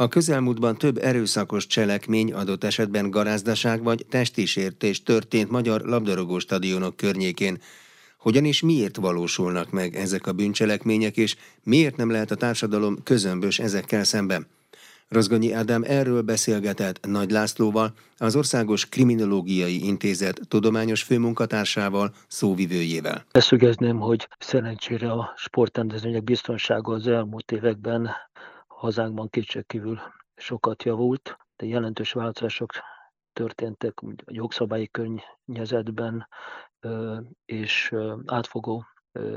A közelmúltban több erőszakos cselekmény, adott esetben garázdaság vagy testi sértés történt magyar labdarúgó stadionok környékén. Hogyan és miért valósulnak meg ezek a bűncselekmények, és miért nem lehet a társadalom közömbös ezekkel szemben? Rozgonyi Ádám erről beszélgetett Nagy Lászlóval, az Országos Kriminológiai Intézet tudományos főmunkatársával, szóvivőjével. Beszögezném, hogy szerencsére a sportrendezvények biztonsága az elmúlt években hazánkban kétségkívül sokat javult, de jelentős változások történtek a jogszabályi környezetben, és átfogó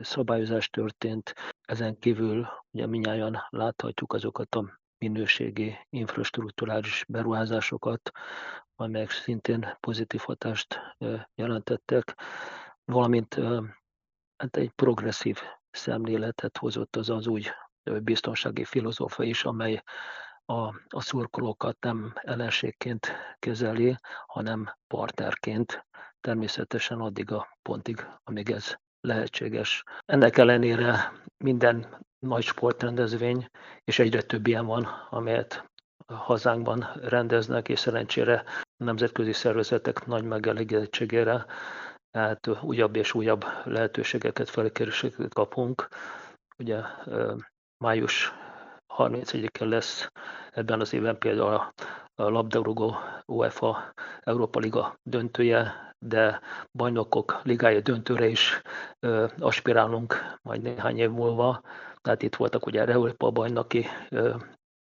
szabályozás történt. Ezen kívül ugye minnyáján láthatjuk azokat a minőségi infrastruktúrális beruházásokat, amelyek szintén pozitív hatást jelentettek, valamint hát egy progresszív szemléletet hozott az az új biztonsági filozófia is, amely a, a szurkolókat nem ellenségként kezeli, hanem partnerként, természetesen addig a pontig, amíg ez lehetséges. Ennek ellenére minden nagy sportrendezvény, és egyre több ilyen van, amelyet hazánkban rendeznek, és szerencsére nemzetközi szervezetek nagy megelégedettségére, tehát újabb és újabb lehetőségeket, felkerüléseket kapunk. Ugye május 31-en lesz ebben az évben például a labdarúgó UEFA Európa Liga döntője, de bajnokok ligája döntőre is ö, aspirálunk majd néhány év múlva. Tehát itt voltak ugye Európa bajnoki ö,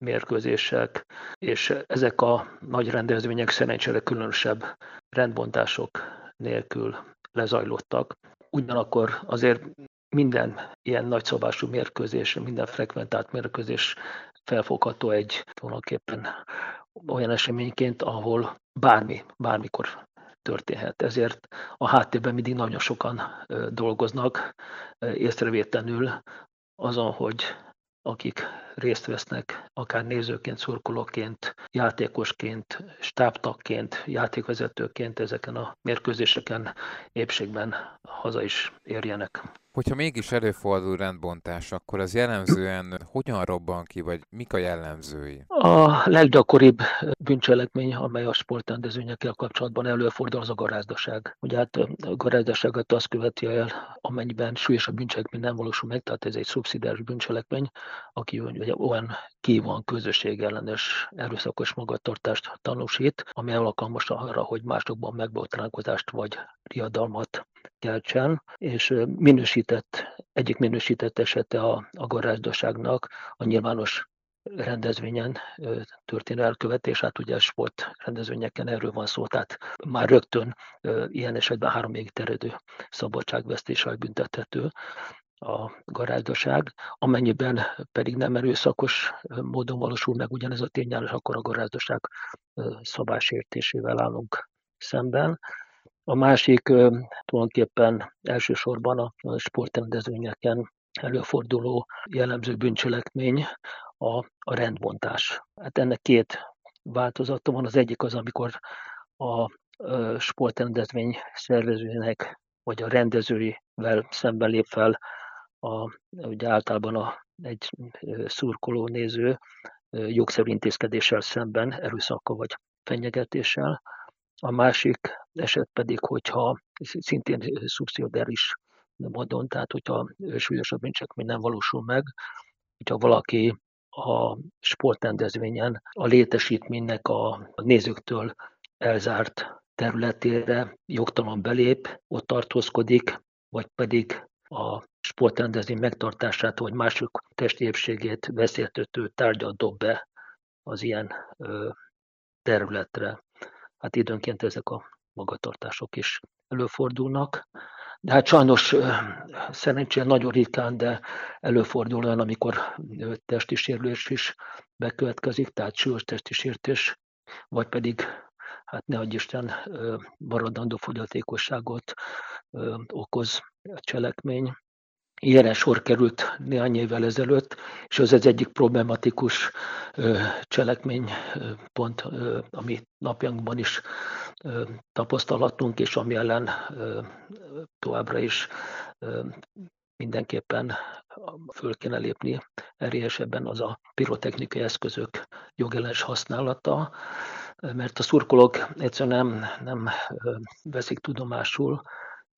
mérkőzések, és ezek a nagy rendezvények szerencsére különösebb rendbontások nélkül lezajlottak. Ugyanakkor azért minden ilyen nagyszabású mérkőzés, minden frekventált mérkőzés felfogható egy tulajdonképpen olyan eseményként, ahol bármi, bármikor történhet. Ezért a háttérben mindig nagyon sokan dolgoznak észrevétlenül azon, hogy akik részt vesznek, akár nézőként, szurkolóként, játékosként, stábtagként, játékvezetőként ezeken a mérkőzéseken épségben haza is érjenek. Hogyha mégis előfordul rendbontás, akkor az jellemzően hogyan robban ki, vagy mik a jellemzői? A leggyakoribb bűncselekmény, amely a sportrendezvényekkel kapcsolatban előfordul, az a garázdaság. Ugye hát a garázdaságot azt követi el, amennyiben súlyosabb bűncselekmény nem valósul meg, tehát ez egy szubszidiáris bűncselekmény, aki ugye olyan kíván közösség ellenes erőszakos magatartást tanúsít, ami alkalmas arra, hogy másokban megbotránkozást vagy riadalmat keltsen, és minősített, egyik minősített esete a, a garázdaságnak a nyilvános rendezvényen történő elkövetés, hát ugye sport rendezvényeken erről van szó, tehát már rögtön ilyen esetben három évig terjedő szabadságvesztéssel büntethető a garázdaság, amennyiben pedig nem erőszakos módon valósul meg ugyanez a tényállás, akkor a garázdaság szabásértésével állunk szemben. A másik tulajdonképpen elsősorban a sportrendezvényeken előforduló jellemző bűncselekmény a, a rendbontás. Hát ennek két változata van. Az egyik az, amikor a sportrendezvény szervezőjének vagy a rendezőivel szemben lép fel a, ugye általában a, egy szurkoló néző jogszerű intézkedéssel szemben erőszakkal vagy fenyegetéssel. A másik eset pedig, hogyha szintén szubszidiáris módon, tehát hogyha súlyosabb bűncselekmény nem valósul meg, hogyha valaki a sportrendezvényen a létesítménynek a nézőktől elzárt területére jogtalan belép, ott tartózkodik, vagy pedig a sportrendezvény megtartását, vagy mások testi épségét veszélytető tárgyat dob be az ilyen területre hát időnként ezek a magatartások is előfordulnak. De hát sajnos szerencsére nagyon ritkán, de előfordul olyan, amikor testi sérülés is bekövetkezik, tehát súlyos testi sértés, vagy pedig, hát ne adj Isten, maradandó fogyatékosságot okoz a cselekmény. Ilyenre sor került néhány évvel ezelőtt, és ez az egyik problematikus cselekménypont, ami napjainkban is tapasztalatunk, és ami ellen továbbra is mindenképpen föl kéne lépni erélyesebben az a pirotechnikai eszközök jogellenes használata, mert a szurkolók egyszerűen nem, nem veszik tudomásul,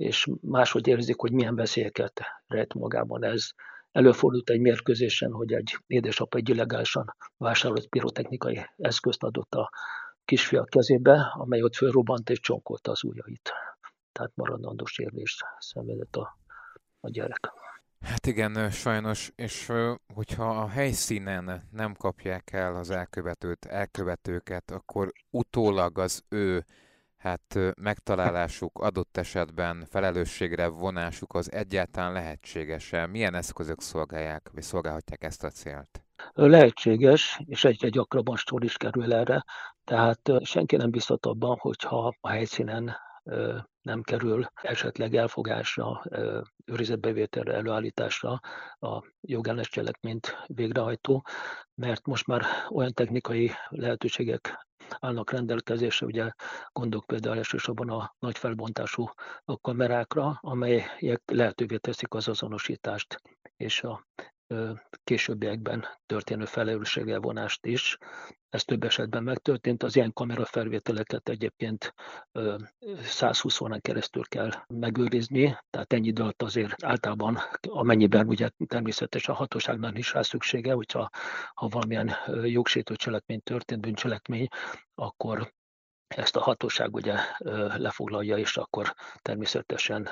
és máshogy érzik, hogy milyen veszélyeket rejt magában ez. Előfordult egy mérkőzésen, hogy egy édesapa egy illegálisan vásárolt pirotechnikai eszközt adott a kisfia kezébe, amely ott fölrobbant és csonkolta az ujjait. Tehát maradandó sérülést szenvedett a, a gyerek. Hát igen, sajnos, és hogyha a helyszínen nem kapják el az elkövetőt, elkövetőket, akkor utólag az ő hát megtalálásuk, adott esetben felelősségre vonásuk az egyáltalán lehetséges -e? Milyen eszközök szolgálják, vagy szolgálhatják ezt a célt? Lehetséges, és egyre gyakrabban sor is kerül erre, tehát senki nem biztat abban, hogyha a helyszínen nem kerül esetleg elfogásra, őrizetbevételre, előállításra a jogellenes cselekményt végrehajtó, mert most már olyan technikai lehetőségek állnak rendelkezésre, ugye gondolok például elsősorban a nagy felbontású kamerákra, amelyek lehetővé teszik az azonosítást és a későbbiekben történő felelősségelvonást is. Ez több esetben megtörtént. Az ilyen kamerafelvételeket egyébként 120 órán keresztül kell megőrizni, tehát ennyi idő alatt azért általában, amennyiben ugye természetesen a hatóságnak is rá szüksége, hogyha ha valamilyen jogsértő cselekmény történt, bűncselekmény, akkor ezt a hatóság ugye lefoglalja, és akkor természetesen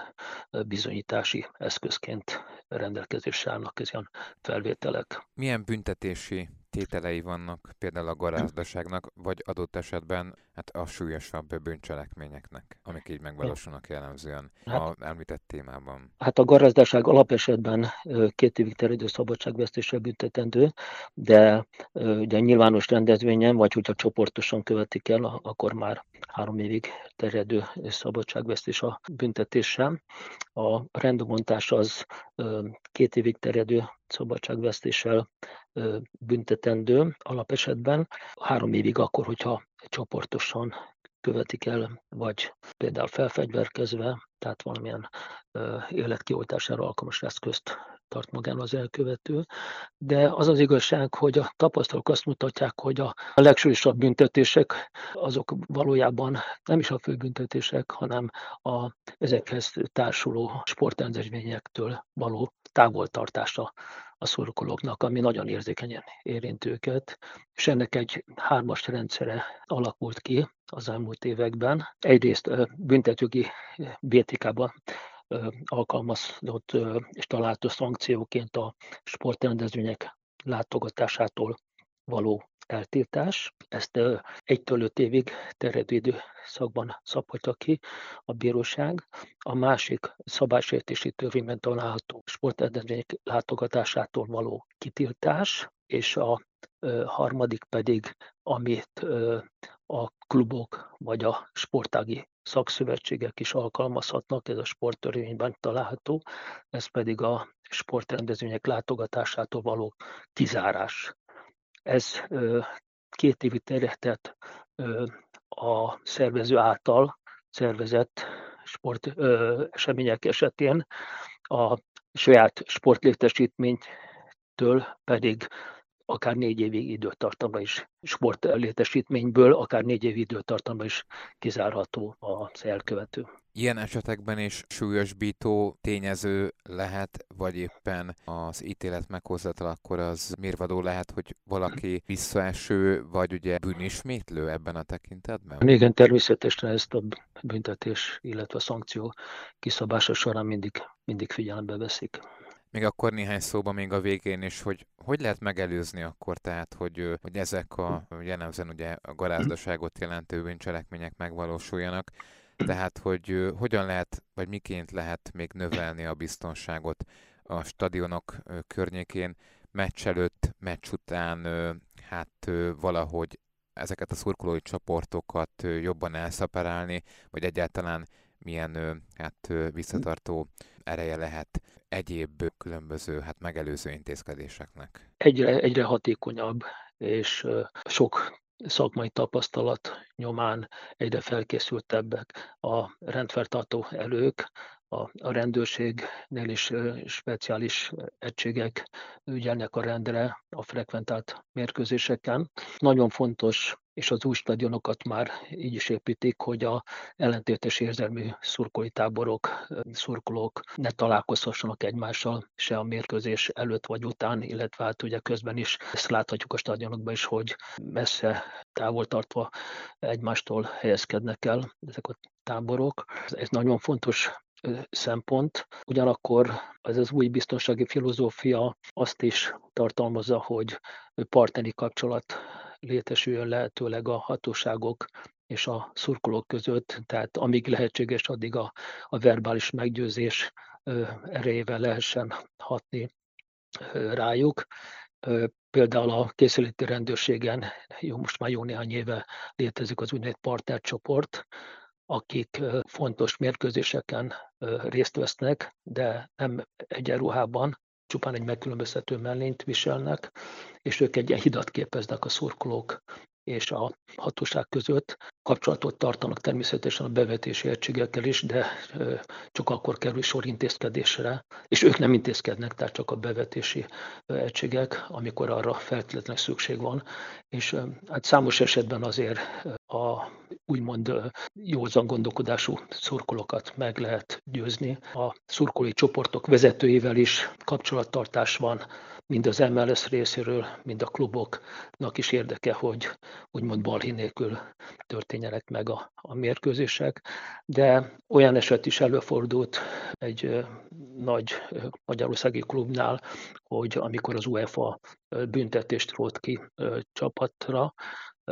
bizonyítási eszközként rendelkezésre állnak ilyen felvételek. Milyen büntetési tételei vannak például a garázdaságnak, vagy adott esetben hát a súlyosabb bűncselekményeknek, amik így megvalósulnak jellemzően hát, a említett témában? Hát a garázdaság alapesetben két évig terjedő szabadságvesztéssel büntetendő, de ugye nyilvános rendezvényen, vagy hogyha csoportosan követik el, akkor már három évig terjedő szabadságvesztés a büntetéssel. A rendbontás az két évig terjedő szabadságvesztéssel büntetendő alapesetben, három évig akkor, hogyha csoportosan követik el, vagy például felfegyverkezve, tehát valamilyen életkioltására alkalmas eszközt tart magán az elkövető, de az az igazság, hogy a tapasztalatok azt mutatják, hogy a legsúlyosabb büntetések azok valójában nem is a főbüntetések, hanem a ezekhez társuló sportrendezvényektől való távoltartása a szurkolóknak, ami nagyon érzékenyen érint őket, és ennek egy hármas rendszere alakult ki az elmúlt években. Egyrészt büntetőgi BTK-ban alkalmazott és található szankcióként a sportrendezvények látogatásától való eltiltás. Ezt egytől öt évig terjedő időszakban szabhatja ki a bíróság. A másik szabálysértési törvényben található sportrendezvények látogatásától való kitiltás, és a harmadik pedig, amit a klubok vagy a sportági szakszövetségek is alkalmazhatnak, ez a sporttörvényben található, ez pedig a sportrendezvények látogatásától való kizárás. Ez két évi terjedt a szervező által szervezett sport események esetén. A saját sportlétesítménytől pedig akár négy évig időtartamra is sportlétesítményből, akár négy év időtartamra is kizárható az elkövető. Ilyen esetekben is súlyosbító tényező lehet, vagy éppen az ítélet meghozatal, akkor az mérvadó lehet, hogy valaki visszaeső, vagy ugye bűnismétlő ebben a tekintetben? Igen, természetesen ezt a büntetés, illetve a szankció kiszabása során mindig, mindig figyelembe veszik. Még akkor néhány szóban még a végén is, hogy hogy lehet megelőzni akkor tehát, hogy, hogy ezek a jellemzően ugye a garázdaságot jelentő bűncselekmények megvalósuljanak, tehát hogy hogyan lehet, vagy miként lehet még növelni a biztonságot a stadionok környékén, meccs előtt, meccs után, hát valahogy ezeket a szurkolói csoportokat jobban elszaperálni, vagy egyáltalán milyen hát visszatartó ereje lehet egyéb különböző hát megelőző intézkedéseknek? Egyre, egyre hatékonyabb és sok szakmai tapasztalat nyomán egyre felkészültebbek a rendfertartó elők, a, rendőrségnél is speciális egységek ügyelnek a rendre a frekventált mérkőzéseken. Nagyon fontos és az új stadionokat már így is építik, hogy a ellentétes érzelmű szurkolói táborok, szurkolók ne találkozhassanak egymással se a mérkőzés előtt vagy után, illetve hát ugye közben is ezt láthatjuk a stadionokban is, hogy messze távol tartva egymástól helyezkednek el ezek a táborok. Ez nagyon fontos szempont. Ugyanakkor ez az új biztonsági filozófia azt is tartalmazza, hogy partneri kapcsolat létesüljön lehetőleg a hatóságok és a szurkolók között, tehát amíg lehetséges, addig a, a verbális meggyőzés erejével lehessen hatni rájuk. Például a készületi rendőrségen jó, most már jó néhány éve létezik az úgynevezett partnercsoport, akik fontos mérkőzéseken részt vesznek, de nem egyenruhában, csupán egy megkülönböztető mellényt viselnek, és ők egy hidat képeznek a szurkolók és a hatóság között. Kapcsolatot tartanak természetesen a bevetési egységekkel is, de csak akkor kerül sor intézkedésre, és ők nem intézkednek, tehát csak a bevetési egységek, amikor arra feltétlenül szükség van. És hát számos esetben azért a úgymond józan gondolkodású szurkolókat meg lehet győzni. A szurkolói csoportok vezetőivel is kapcsolattartás van, mind az MLS részéről, mind a kluboknak is érdeke, hogy úgymond balhí nélkül történjenek meg a, a mérkőzések, de olyan eset is előfordult egy nagy magyarországi klubnál, hogy amikor az UEFA büntetést rólt ki csapatra,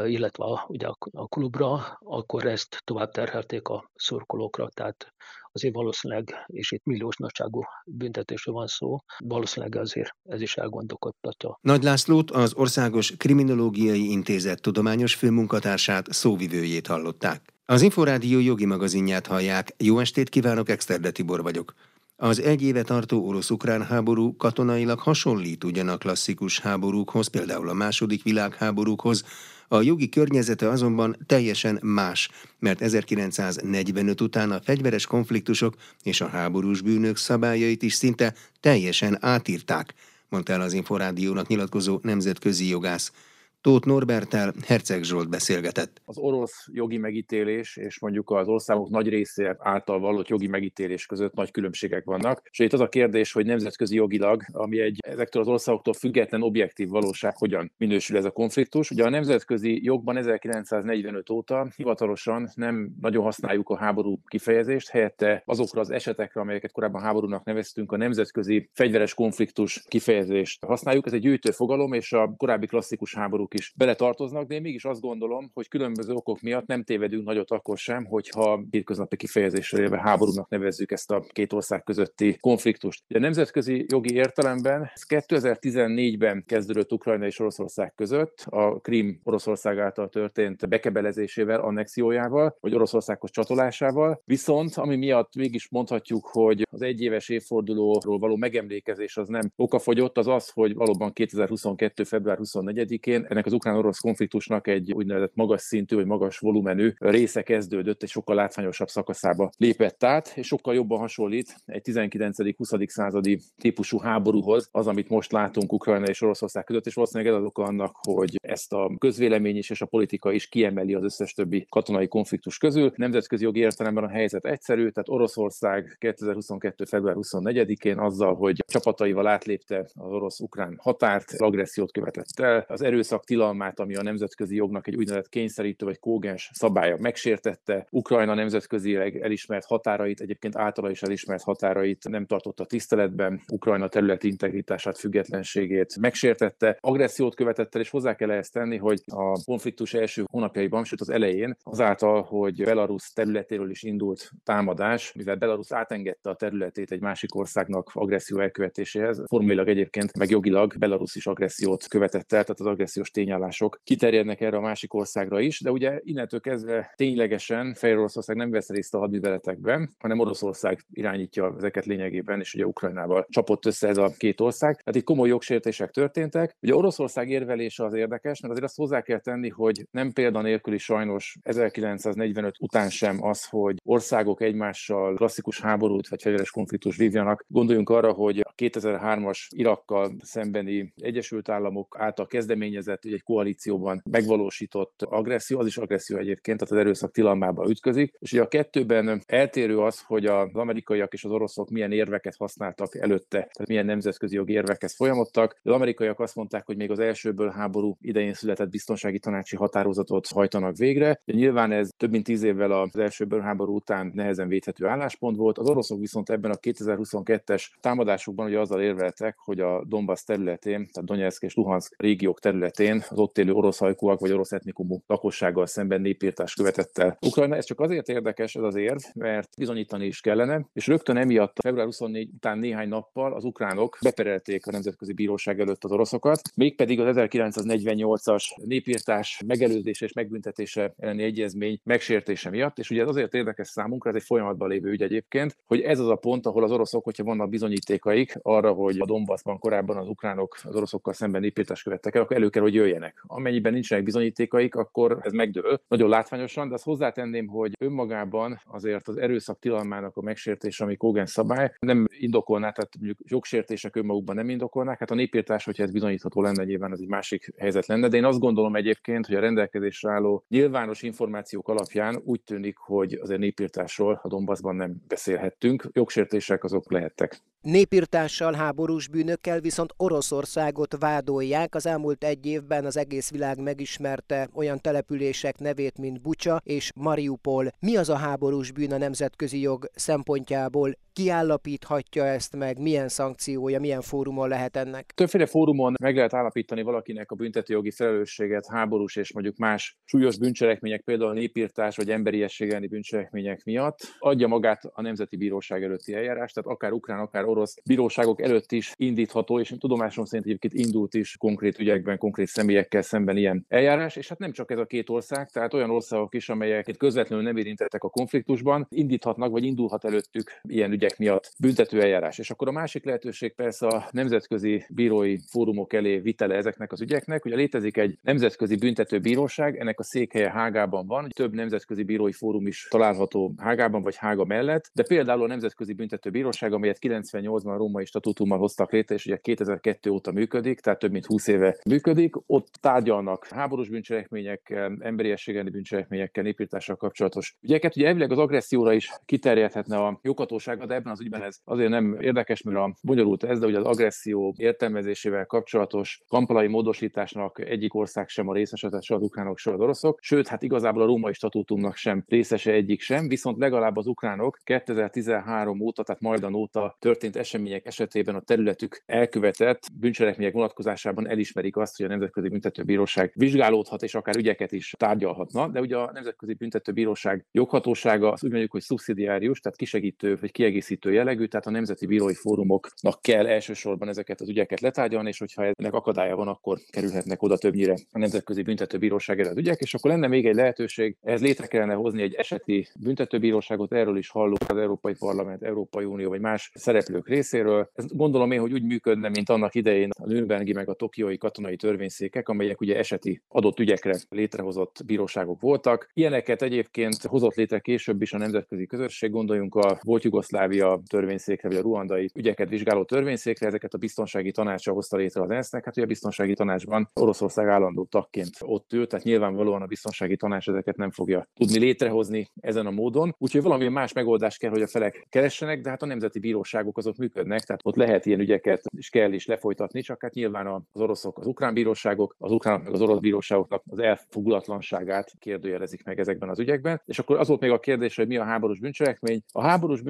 illetve a, ugye a klubra, akkor ezt tovább terhelték a szurkolókra, tehát azért valószínűleg, és itt milliós nagyságú büntetésről van szó, valószínűleg azért ez is elgondolkodtatja. Nagy Lászlót, az Országos Kriminológiai Intézet tudományos főmunkatársát, szóvivőjét hallották. Az Inforádió jogi magazinját hallják. Jó estét kívánok, Exterde Tibor vagyok. Az egy éve tartó orosz-ukrán háború katonailag hasonlít ugyan a klasszikus háborúkhoz, például a második világháborúkhoz, a jogi környezete azonban teljesen más, mert 1945 után a fegyveres konfliktusok és a háborús bűnök szabályait is szinte teljesen átírták, mondta el az Inforádiónak nyilatkozó nemzetközi jogász. Tóth Norbertel Herceg Zsolt beszélgetett. Az orosz jogi megítélés és mondjuk az országok nagy része által vallott jogi megítélés között nagy különbségek vannak. És itt az a kérdés, hogy nemzetközi jogilag, ami egy ezektől az országoktól független objektív valóság, hogyan minősül ez a konfliktus. Ugye a nemzetközi jogban 1945 óta hivatalosan nem nagyon használjuk a háború kifejezést, helyette azokra az esetekre, amelyeket korábban háborúnak neveztünk, a nemzetközi fegyveres konfliktus kifejezést használjuk. Ez egy gyűjtő fogalom, és a korábbi klasszikus háborúk is beletartoznak, de én mégis azt gondolom, hogy különböző okok miatt nem tévedünk nagyot akkor sem, hogyha hétköznapi kifejezésre élve háborúnak nevezzük ezt a két ország közötti konfliktust. A nemzetközi jogi értelemben ez 2014-ben kezdődött Ukrajna és Oroszország között, a Krim Oroszország által történt bekebelezésével, annexiójával, vagy Oroszországhoz csatolásával. Viszont, ami miatt mégis mondhatjuk, hogy az egyéves évfordulóról való megemlékezés az nem okafogyott, az az, hogy valóban 2022. február 24-én ennek az ukrán-orosz konfliktusnak egy úgynevezett magas szintű vagy magas volumenű része kezdődött, egy sokkal látványosabb szakaszába lépett át, és sokkal jobban hasonlít egy 19.-20. századi típusú háborúhoz, az, amit most látunk Ukrajna és Oroszország között, és valószínűleg ez az oka annak, hogy ezt a közvélemény is és a politika is kiemeli az összes többi katonai konfliktus közül. Nemzetközi jogi értelemben a helyzet egyszerű, tehát Oroszország 2022. február 24-én azzal, hogy csapataival átlépte az orosz-ukrán határt, agressziót követett el, az erőszak tilalmát, ami a nemzetközi jognak egy úgynevezett kényszerítő vagy kógens szabálya megsértette. Ukrajna nemzetközileg elismert határait, egyébként általa is elismert határait nem tartotta tiszteletben. Ukrajna területi integritását, függetlenségét megsértette. Agressziót követett el, és hozzá kell ezt tenni, hogy a konfliktus első hónapjaiban, sőt az elején, azáltal, hogy Belarus területéről is indult támadás, mivel Belarus átengedte a területét egy másik országnak agresszió elkövetéséhez, formailag egyébként, meg jogilag Belarus is agressziót követett el, tehát az agressziós tényállások kiterjednek erre a másik országra is, de ugye innentől kezdve ténylegesen Fehér Oroszország nem vesz részt a hadműveletekben, hanem Oroszország irányítja ezeket lényegében, és ugye Ukrajnával csapott össze ez a két ország. Tehát itt komoly jogsértések történtek. Ugye Oroszország érvelése az érdekes, mert azért azt hozzá kell tenni, hogy nem példanélküli sajnos 1945 után sem az, hogy országok egymással klasszikus háborút vagy fegyveres konfliktus vívjanak. Gondoljunk arra, hogy a 2003-as Irakkal szembeni Egyesült Államok által kezdeményezett egy koalícióban megvalósított agresszió, az is agresszió egyébként, tehát az erőszak tilalmába ütközik. És ugye a kettőben eltérő az, hogy az amerikaiak és az oroszok milyen érveket használtak előtte, tehát milyen nemzetközi jogi érvekhez folyamodtak. Az amerikaiak azt mondták, hogy még az elsőből háború idején született biztonsági tanácsi határozatot hajtanak végre. De nyilván ez több mint tíz évvel az elsőből háború után nehezen védhető álláspont volt. Az oroszok viszont ebben a 2022-es támadásokban ugye azzal érveltek, hogy a Donbass területén, tehát Donetsk és Luhansk régiók területén az ott élő orosz hajkúak vagy orosz etnikumú lakossággal szemben népírtás követett el. Ukrajna ez csak azért érdekes ez az érv, mert bizonyítani is kellene, és rögtön emiatt február 24 után néhány nappal az ukránok beperelték a Nemzetközi Bíróság előtt az oroszokat, mégpedig az 1948-as népírtás megelőzése és megbüntetése elleni egyezmény megsértése miatt, és ugye ez azért érdekes számunkra, ez egy folyamatban lévő ügy egyébként, hogy ez az a pont, ahol az oroszok, hogyha vannak bizonyítékaik arra, hogy a Donbassban korábban az ukránok az oroszokkal szemben népírtást követtek el, akkor elő kell, hogy jöjjenek. Amennyiben nincsenek bizonyítékaik, akkor ez megdől. Nagyon látványosan, de azt hozzátenném, hogy önmagában azért az erőszak tilalmának a megsértése, ami Kogen szabály, nem indokolná, tehát mondjuk jogsértések önmagukban nem indokolnák. Hát a népírtás, hogyha ez bizonyítható lenne, nyilván az egy másik helyzet lenne. De én azt gondolom egyébként, hogy a rendelkezésre álló nyilvános információk alapján úgy tűnik, hogy azért népírtásról a Donbassban nem beszélhettünk. Jogsértések azok lehettek. Népírtással, háborús bűnökkel viszont Oroszországot vádolják. Az elmúlt egy évben az egész világ megismerte olyan települések nevét, mint Bucsa és Mariupol. Mi az a háborús bűn a nemzetközi jog szempontjából? Kiállapíthatja ezt meg? Milyen szankciója, milyen fórumon lehet ennek? Többféle fórumon meg lehet állapítani valakinek a büntetőjogi felelősséget háborús és mondjuk más súlyos bűncselekmények, például népírtás vagy emberiességelni bűncselekmények miatt. Adja magát a Nemzeti Bíróság előtti eljárás, tehát akár ukrán, akár orosz bíróságok előtt is indítható, és tudomásom szerint egyébként indult is konkrét ügyekben, konkrét személyekkel szemben ilyen eljárás, és hát nem csak ez a két ország, tehát olyan országok is, amelyek itt közvetlenül nem érintettek a konfliktusban, indíthatnak, vagy indulhat előttük ilyen ügyek miatt büntető eljárás. És akkor a másik lehetőség persze a nemzetközi bírói fórumok elé vitele ezeknek az ügyeknek. Ugye létezik egy nemzetközi büntető bíróság, ennek a székhelye Hágában van, több nemzetközi bírói fórum is található Hágában vagy Hága mellett, de például a Nemzetközi Büntető Bíróság, amelyet 98-ban a római statútummal hoztak létre, és ugye 2002 óta működik, tehát több mint 20 éve működik. Ott tárgyalnak háborús bűncselekményekkel, emberiességeni bűncselekményekkel, népírtással kapcsolatos ügyeket. Ugye elvileg az agresszióra is kiterjedhetne a joghatóság, de ebben az ügyben ez azért nem érdekes, mert a bonyolult ez, de ugye az agresszió értelmezésével kapcsolatos kampalai módosításnak egyik ország sem a részese, se az ukránok, se az oroszok. Sőt, hát igazából a római statútumnak sem részese egyik sem, viszont legalább az ukránok 2013 óta, tehát majdan óta történt események esetében a területük elkövetett bűncselekmények vonatkozásában elismerik azt, hogy a Nemzetközi Büntetőbíróság vizsgálódhat és akár ügyeket is tárgyalhatna, de ugye a Nemzetközi Büntetőbíróság joghatósága az úgy mondjuk, hogy szubszidiárius, tehát kisegítő vagy kiegészítő jellegű, tehát a Nemzeti Bírói Fórumoknak kell elsősorban ezeket az ügyeket letárgyalni, és hogyha ennek akadálya van, akkor kerülhetnek oda többnyire a Nemzetközi Büntetőbíróság előtt ügyek, és akkor lenne még egy lehetőség, ez létre kellene hozni egy eseti büntetőbíróságot, erről is hallunk az Európai Parlament, Európai Unió vagy más szereplők részéről. Ez gondolom én, hogy úgy működne, mint annak idején a Nürnbergi meg a Tokiói katonai törvényszékek, amelyek ugye eseti adott ügyekre létrehozott bíróságok voltak. Ilyeneket egyébként hozott létre később is a nemzetközi közösség, gondoljunk a volt Jugoszlávia törvényszékre, vagy a ruandai ügyeket vizsgáló törvényszékre, ezeket a biztonsági tanácsa hozta létre az ENSZ-nek. Hát ugye a biztonsági tanácsban Oroszország állandó tagként ott ül, tehát nyilvánvalóan a biztonsági tanács ezeket nem fogja tudni létrehozni ezen a módon. Úgyhogy valami más megoldás kell, hogy a felek keressenek, de hát a nemzeti bíróságok azok működnek, tehát ott lehet ilyen ügyeket is kell is lefolytatni, csak hát nyilván az oroszok, az ukrán bíróságok, az ukránok meg az orosz bíróságoknak az elfogulatlanságát kérdőjelezik meg ezekben az ügyekben. És akkor az volt még a kérdés, hogy mi a háborús bűncselekmény. A háborús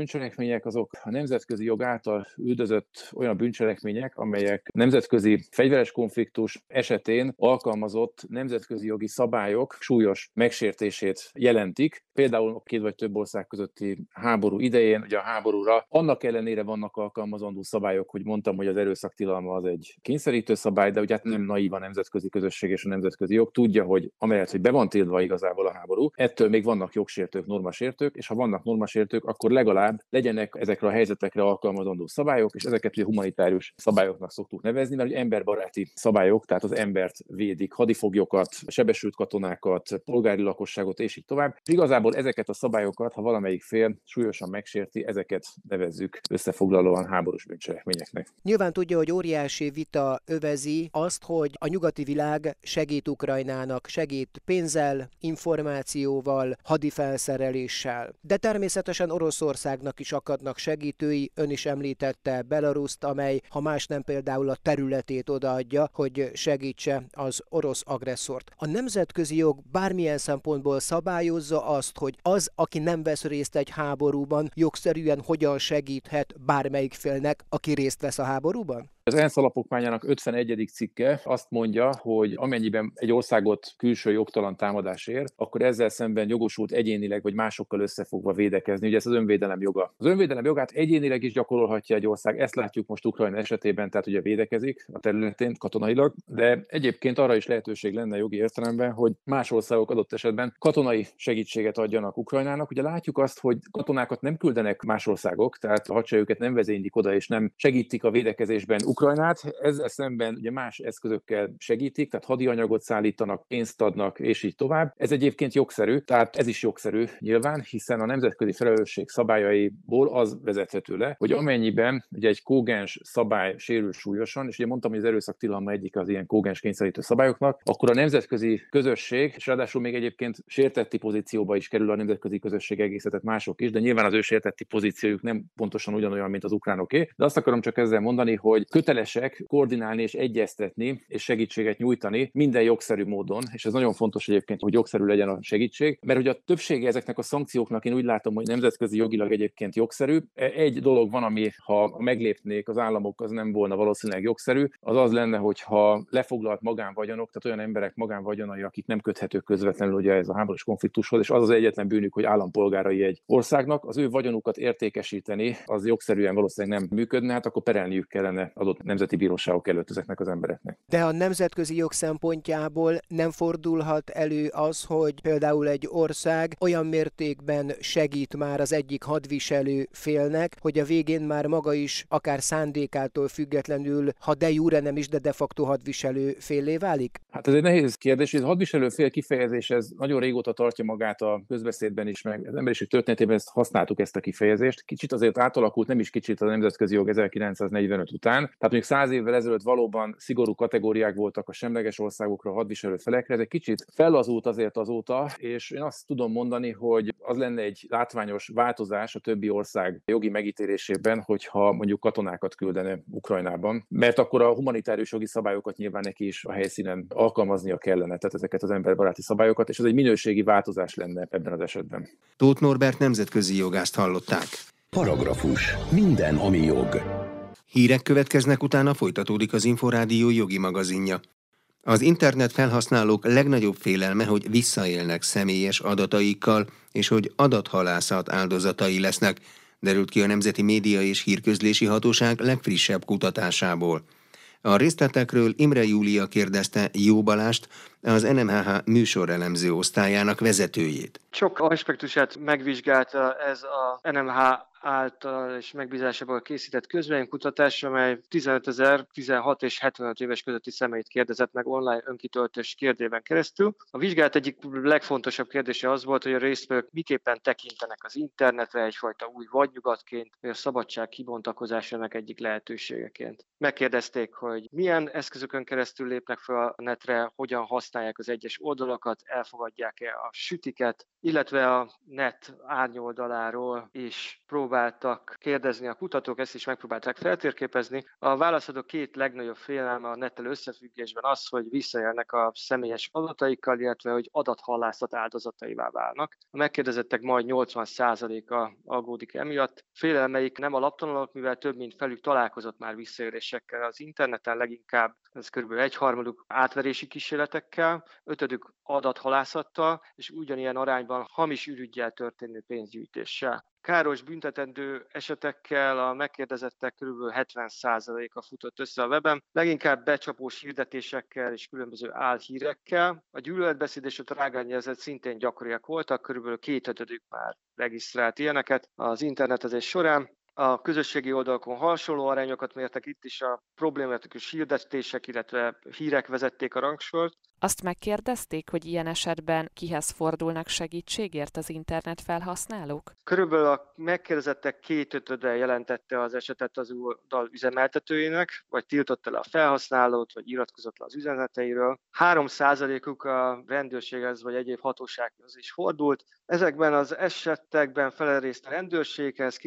bűncselekmények azok a nemzetközi jog által üldözött olyan bűncselekmények, amelyek nemzetközi fegyveres konfliktus esetén alkalmazott nemzetközi jogi szabályok súlyos megsértését jelentik. Például a két vagy több ország közötti háború idején, ugye a háborúra annak ellenére vannak alkalmazandó szabályok, hogy mondtam, hogy az erőszaktilalma az egy kényszerítő szabály, de ugye hát nem naív a nemzetközi közösség és a nemzetközi jog. Tudja, hogy amellett, hogy be van tiltva igazából a háború, ettől még vannak jogsértők, normasértők, és ha vannak normasértők, akkor legalább legyenek ezekre a helyzetekre alkalmazandó szabályok, és ezeket ugye humanitárius szabályoknak szoktuk nevezni, mert ugye emberbaráti szabályok, tehát az embert védik, hadifoglyokat, sebesült katonákat, polgári lakosságot, és így tovább. És igazából ezeket a szabályokat, ha valamelyik fél súlyosan megsérti, ezeket nevezzük összefoglalóan háborús bűncselekményeknek. Nyilván tudja, hogy óriási vita övezi azt, hogy a nyugati világ segít Ukrajnának, segít pénzzel, információval, hadifelszereléssel. De természetesen Oroszországnak is akadnak segítői, ön is említette Belaruszt, amely, ha más nem például a területét odaadja, hogy segítse az orosz agresszort. A nemzetközi jog bármilyen szempontból szabályozza azt, hogy az, aki nem vesz részt egy háborúban, jogszerűen hogyan segíthet bármelyik félnek, aki részt vesz a háborúban? Az ENSZ alapokmányának 51. cikke azt mondja, hogy amennyiben egy országot külső jogtalan támadás ér, akkor ezzel szemben jogosult egyénileg vagy másokkal összefogva védekezni. Ugye ez az önvédelem joga. Az önvédelem jogát egyénileg is gyakorolhatja egy ország. Ezt látjuk most Ukrajna esetében, tehát ugye védekezik a területén katonailag, de egyébként arra is lehetőség lenne jogi értelemben, hogy más országok adott esetben katonai segítséget adjanak Ukrajnának. Ugye látjuk azt, hogy katonákat nem küldenek más országok, tehát a hadseregüket nem vezénylik oda és nem segítik a védekezésben Ukrajnát, ezzel szemben ugye más eszközökkel segítik, tehát hadianyagot szállítanak, pénzt adnak, és így tovább. Ez egyébként jogszerű, tehát ez is jogszerű nyilván, hiszen a nemzetközi felelősség szabályaiból az vezethető le, hogy amennyiben ugye egy kógens szabály sérül súlyosan, és ugye mondtam, hogy az erőszak tilalma egyik az ilyen kógens kényszerítő szabályoknak, akkor a nemzetközi közösség, és ráadásul még egyébként sértetti pozícióba is kerül a nemzetközi közösség egészetet mások is, de nyilván az ő sértetti pozíciójuk nem pontosan ugyanolyan, mint az ukránoké. De azt akarom csak ezzel mondani, hogy kötelesek koordinálni és egyeztetni és segítséget nyújtani minden jogszerű módon, és ez nagyon fontos egyébként, hogy jogszerű legyen a segítség, mert hogy a többsége ezeknek a szankcióknak én úgy látom, hogy nemzetközi jogilag egyébként jogszerű. Egy dolog van, ami ha meglépnék az államok, az nem volna valószínűleg jogszerű, az az lenne, hogyha lefoglalt magánvagyonok, tehát olyan emberek magánvagyonai, akik nem köthetők közvetlenül ugye ez a háborús konfliktushoz, és az az egyetlen bűnük, hogy állampolgárai egy országnak, az ő vagyonukat értékesíteni, az jogszerűen valószínűleg nem működne, hát akkor perelniük kellene adott nemzeti bíróságok előtt ezeknek az embereknek. De a nemzetközi jog szempontjából nem fordulhat elő az, hogy például egy ország olyan mértékben segít már az egyik hadviselő félnek, hogy a végén már maga is akár szándékától függetlenül, ha de jure nem is, de de facto hadviselő félé válik? Hát ez egy nehéz kérdés, ez hadviselő fél kifejezés, ez nagyon régóta tartja magát a közbeszédben is, meg az emberiség történetében ezt használtuk ezt a kifejezést. Kicsit azért átalakult, nem is kicsit a nemzetközi jog 1945 után. Tehát még száz évvel ezelőtt valóban szigorú kategóriák voltak a semleges országokra, a hadviselő felekre, ez egy kicsit fellazult azért azóta, és én azt tudom mondani, hogy az lenne egy látványos változás a többi ország jogi megítélésében, hogyha mondjuk katonákat küldene Ukrajnában, mert akkor a humanitárius jogi szabályokat nyilván neki is a helyszínen alkalmaznia kellene, tehát ezeket az emberbaráti szabályokat, és ez egy minőségi változás lenne ebben az esetben. Tóth Norbert nemzetközi jogást hallották. Paragrafus. Minden, ami jog. Hírek következnek, utána folytatódik az Inforádió jogi magazinja. Az internet felhasználók legnagyobb félelme, hogy visszaélnek személyes adataikkal, és hogy adathalászat áldozatai lesznek, derült ki a Nemzeti Média és Hírközlési Hatóság legfrissebb kutatásából. A részletekről Imre Júlia kérdezte Jó Balást, az NMHH műsorelemző osztályának vezetőjét. Sok aspektusát megvizsgálta ez a NMH által és megbízásából készített közvéleménykutatás, amely 15 ezer, 16 és 75 éves közötti személyt kérdezett meg online önkitöltős kérdében keresztül. A vizsgálat egyik legfontosabb kérdése az volt, hogy a résztvevők miképpen tekintenek az internetre egyfajta új vadnyugatként, vagy a szabadság kibontakozásának egyik lehetőségeként. Megkérdezték, hogy milyen eszközökön keresztül lépnek fel a netre, hogyan használják az egyes oldalakat, elfogadják-e a sütiket, illetve a net árnyoldaláról is próbáltak kérdezni a kutatók, ezt is megpróbálták feltérképezni. A válaszadók két legnagyobb félelme a nettel összefüggésben az, hogy visszajelnek a személyes adataikkal, illetve hogy adathallászat áldozataivá válnak. A megkérdezettek majd 80%-a aggódik emiatt. Félelmeik nem alaptalanok, mivel több mint felük találkozott már visszaélésekkel az interneten, leginkább ez kb. egyharmaduk átverési kísérletekkel, ötödük adathalászattal, és ugyanilyen arányban hamis ürügyjel történő pénzgyűjtéssel. Káros büntetendő esetekkel a megkérdezettek kb. 70%-a futott össze a weben, leginkább becsapós hirdetésekkel és különböző álhírekkel. A gyűlöletbeszéd és a trágányjelzet szintén gyakoriak voltak, körülbelül kétötödük már regisztrált ilyeneket az internetezés során a közösségi oldalakon hasonló arányokat mértek itt is a problématikus hirdetések, illetve hírek vezették a rangsort. Azt megkérdezték, hogy ilyen esetben kihez fordulnak segítségért az internet felhasználók? Körülbelül a megkérdezettek két ötöde jelentette az esetet az oldal üzemeltetőjének, vagy tiltotta le a felhasználót, vagy iratkozott le az üzeneteiről. 3 uk a rendőrséghez vagy egyéb hatósághoz is fordult. Ezekben az esetekben felerészt a rendőrséghez,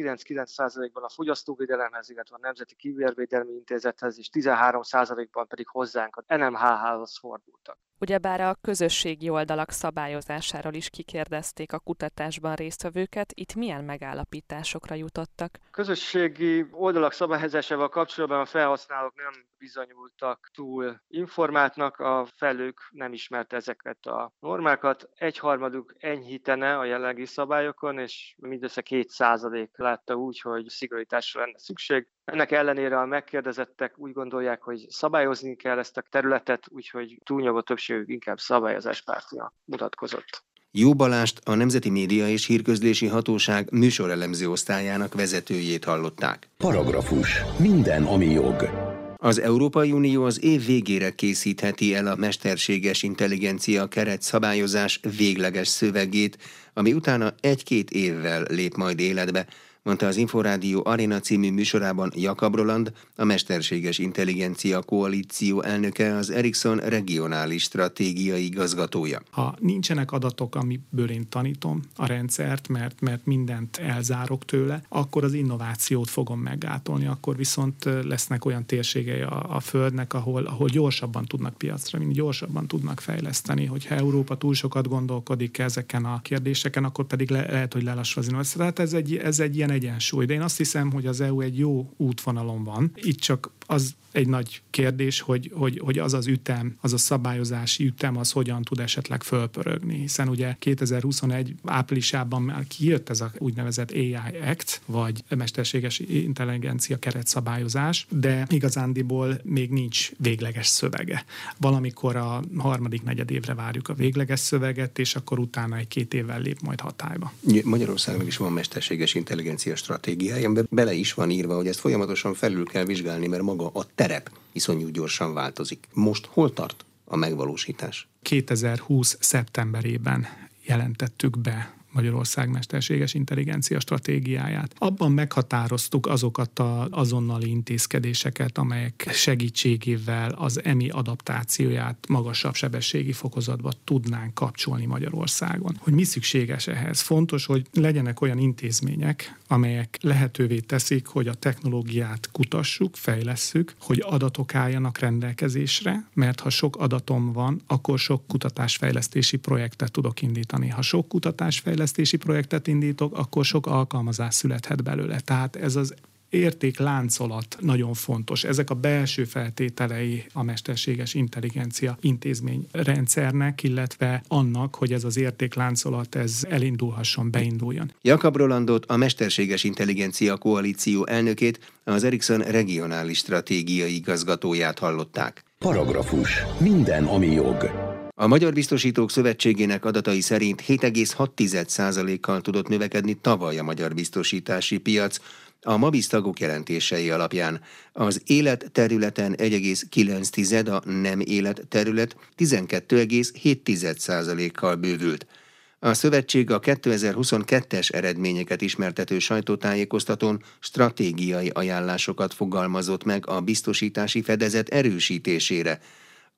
99%-ban a fogyasztóvédelemhez, illetve a Nemzeti Kivérvédelmi Intézethez, és 13%-ban pedig hozzánk a NMHH-hoz fordultak. Ugyebár a közösségi oldalak szabályozásáról is kikérdezték a kutatásban résztvevőket, itt milyen megállapításokra jutottak? Közösségi oldalak szabályozásával kapcsolatban a felhasználók nem bizonyultak túl informáltnak, a felők nem ismerte ezeket a normákat. Egyharmaduk enyhítene a jelenlegi szabályokon, és mindössze két százalék látta úgy, hogy szigorításra lenne szükség. Ennek ellenére a megkérdezettek úgy gondolják, hogy szabályozni kell ezt a területet, úgyhogy túlnyomó többségük inkább szabályozáspártja mutatkozott. Jó Balást, a Nemzeti Média és Hírközlési Hatóság műsorelemző osztályának vezetőjét hallották. Paragrafus. Minden, ami jog. Az Európai Unió az év végére készítheti el a mesterséges intelligencia keret szabályozás végleges szövegét, ami utána egy-két évvel lép majd életbe, mondta az Inforádió Arena című műsorában Jakab Roland, a Mesterséges Intelligencia Koalíció elnöke, az Ericsson regionális stratégiai igazgatója. Ha nincsenek adatok, amiből én tanítom a rendszert, mert, mert mindent elzárok tőle, akkor az innovációt fogom meggátolni, akkor viszont lesznek olyan térségei a, a Földnek, ahol, ahol gyorsabban tudnak piacra vinni, gyorsabban tudnak fejleszteni. Hogyha Európa túl sokat gondolkodik ezeken a kérdéseken, akkor pedig le, lehet, hogy lelassul az innováció. Tehát ez egy, ez egy ilyen egyensúly. De én azt hiszem, hogy az EU egy jó útvonalon van. Itt csak az egy nagy kérdés, hogy, hogy, hogy az az ütem, az a szabályozási ütem, az hogyan tud esetleg fölpörögni. Hiszen ugye 2021 áprilisában már kijött ez a úgynevezett AI Act, vagy mesterséges intelligencia keretszabályozás, de igazándiból még nincs végleges szövege. Valamikor a harmadik negyed évre várjuk a végleges szöveget, és akkor utána egy-két évvel lép majd hatályba. Magyarországnak is van mesterséges intelligencia stratégiája, bele is van írva, hogy ezt folyamatosan felül kell vizsgálni, mert maga a terep iszonyú gyorsan változik. Most hol tart a megvalósítás? 2020. szeptemberében jelentettük be Magyarország mesterséges intelligencia stratégiáját. Abban meghatároztuk azokat az azonnali intézkedéseket, amelyek segítségével az EMI adaptációját magasabb sebességi fokozatba tudnánk kapcsolni Magyarországon. Hogy mi szükséges ehhez? Fontos, hogy legyenek olyan intézmények, amelyek lehetővé teszik, hogy a technológiát kutassuk, fejlesszük, hogy adatok álljanak rendelkezésre, mert ha sok adatom van, akkor sok kutatásfejlesztési projektet tudok indítani. Ha sok kutatásfejlesztési fejlesztési projektet indítok, akkor sok alkalmazás születhet belőle. Tehát ez az értékláncolat nagyon fontos. Ezek a belső feltételei a mesterséges intelligencia intézményrendszernek, illetve annak, hogy ez az értékláncolat ez elindulhasson, beinduljon. Jakab Rolandot, a Mesterséges Intelligencia Koalíció elnökét, az Ericsson regionális stratégiai igazgatóját hallották. Paragrafus. Minden, ami jog. A Magyar Biztosítók Szövetségének adatai szerint 7,6%-kal tudott növekedni tavaly a magyar biztosítási piac, a MABIS tagok jelentései alapján az élet területen 1,9, a nem élet terület 12,7%-kal bővült. A szövetség a 2022-es eredményeket ismertető sajtótájékoztatón stratégiai ajánlásokat fogalmazott meg a biztosítási fedezet erősítésére,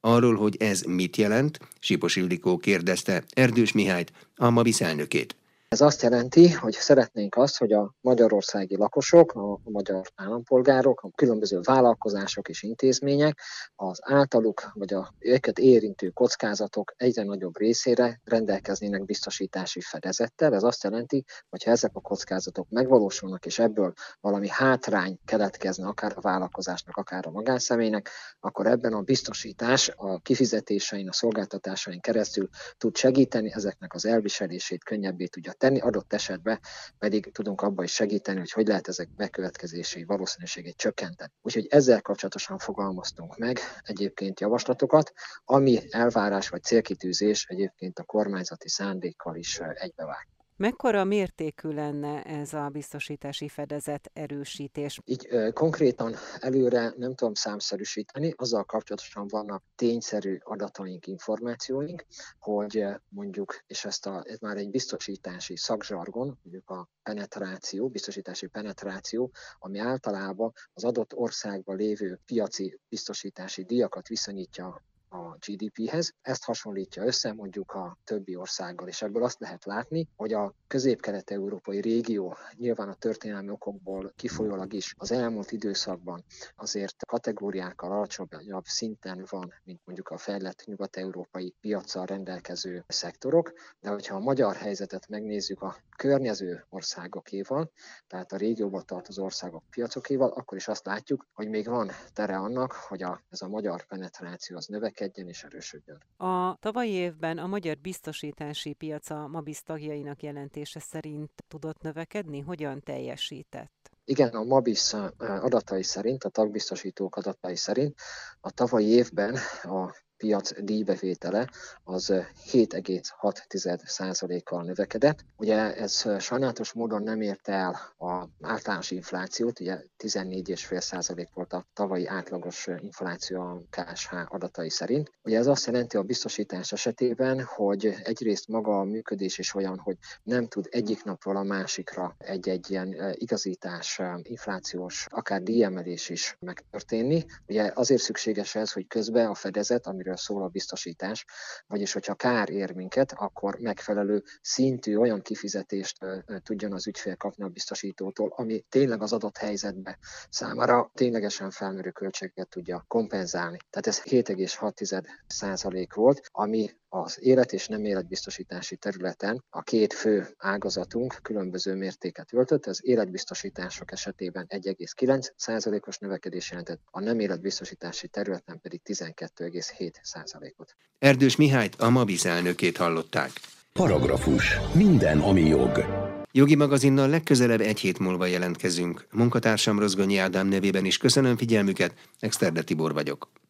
Arról, hogy ez mit jelent, Sipos Ildikó kérdezte Erdős Mihályt, a MABIS elnökét. Ez azt jelenti, hogy szeretnénk azt, hogy a magyarországi lakosok, a magyar állampolgárok, a különböző vállalkozások és intézmények az általuk vagy a őket érintő kockázatok egyre nagyobb részére rendelkeznének biztosítási fedezettel. Ez azt jelenti, hogy ha ezek a kockázatok megvalósulnak, és ebből valami hátrány keletkezne akár a vállalkozásnak, akár a magánszemélynek, akkor ebben a biztosítás a kifizetésein, a szolgáltatásain keresztül tud segíteni, ezeknek az elviselését könnyebbé tudja tenni, adott esetben pedig tudunk abba is segíteni, hogy hogy lehet ezek bekövetkezési valószínűségét csökkenteni. Úgyhogy ezzel kapcsolatosan fogalmaztunk meg egyébként javaslatokat, ami elvárás vagy célkitűzés egyébként a kormányzati szándékkal is egybevág. Mekkora mértékű lenne ez a biztosítási fedezet erősítés? Így ö, konkrétan előre nem tudom számszerűsíteni, azzal kapcsolatosan vannak tényszerű adataink, információink, hogy mondjuk, és ezt a, ez már egy biztosítási szakzsargon, mondjuk a penetráció, biztosítási penetráció, ami általában az adott országban lévő piaci biztosítási díjakat viszonyítja a GDP-hez. Ezt hasonlítja össze mondjuk a többi országgal, és ebből azt lehet látni, hogy a közép-kelet-európai régió nyilván a történelmi okokból kifolyólag is az elmúlt időszakban azért kategóriákkal alacsonyabb szinten van, mint mondjuk a fejlett nyugat-európai piacsal rendelkező szektorok, de hogyha a magyar helyzetet megnézzük a környező országokéval, tehát a régióba tartozó országok piacokéval, akkor is azt látjuk, hogy még van tere annak, hogy a, ez a magyar penetráció az növekedjen, növekedjen és erősödjön. A tavalyi évben a magyar biztosítási piaca MABIS tagjainak jelentése szerint tudott növekedni? Hogyan teljesített? Igen, a MABIS adatai szerint, a tagbiztosítók adatai szerint a tavalyi évben a piac díjbevétele az 7,6%-kal növekedett. Ugye ez sajnálatos módon nem érte el a általános inflációt, ugye 14,5% volt a tavalyi átlagos infláció a KSH adatai szerint. Ugye ez azt jelenti a biztosítás esetében, hogy egyrészt maga a működés is olyan, hogy nem tud egyik napról a másikra egy-egy ilyen igazítás, inflációs, akár díjemelés is megtörténni. Ugye azért szükséges ez, hogy közben a fedezet, amiről amiről szól biztosítás, vagyis hogyha kár ér minket, akkor megfelelő szintű olyan kifizetést tudjon az ügyfél kapni a biztosítótól, ami tényleg az adott helyzetbe számára ténylegesen felmerő költségeket tudja kompenzálni. Tehát ez 7,6% volt, ami az élet és nem életbiztosítási területen a két fő ágazatunk különböző mértéket öltött. Az életbiztosítások esetében 1,9%-os növekedés jelentett, a nem életbiztosítási területen pedig 12,7%-ot. Erdős Mihályt, a Mabiz elnökét hallották. Paragrafus. Minden, ami jog. Jogi magazinnal legközelebb egy hét múlva jelentkezünk. Munkatársam Rozgonyi Ádám nevében is köszönöm figyelmüket, Exterde Tibor vagyok.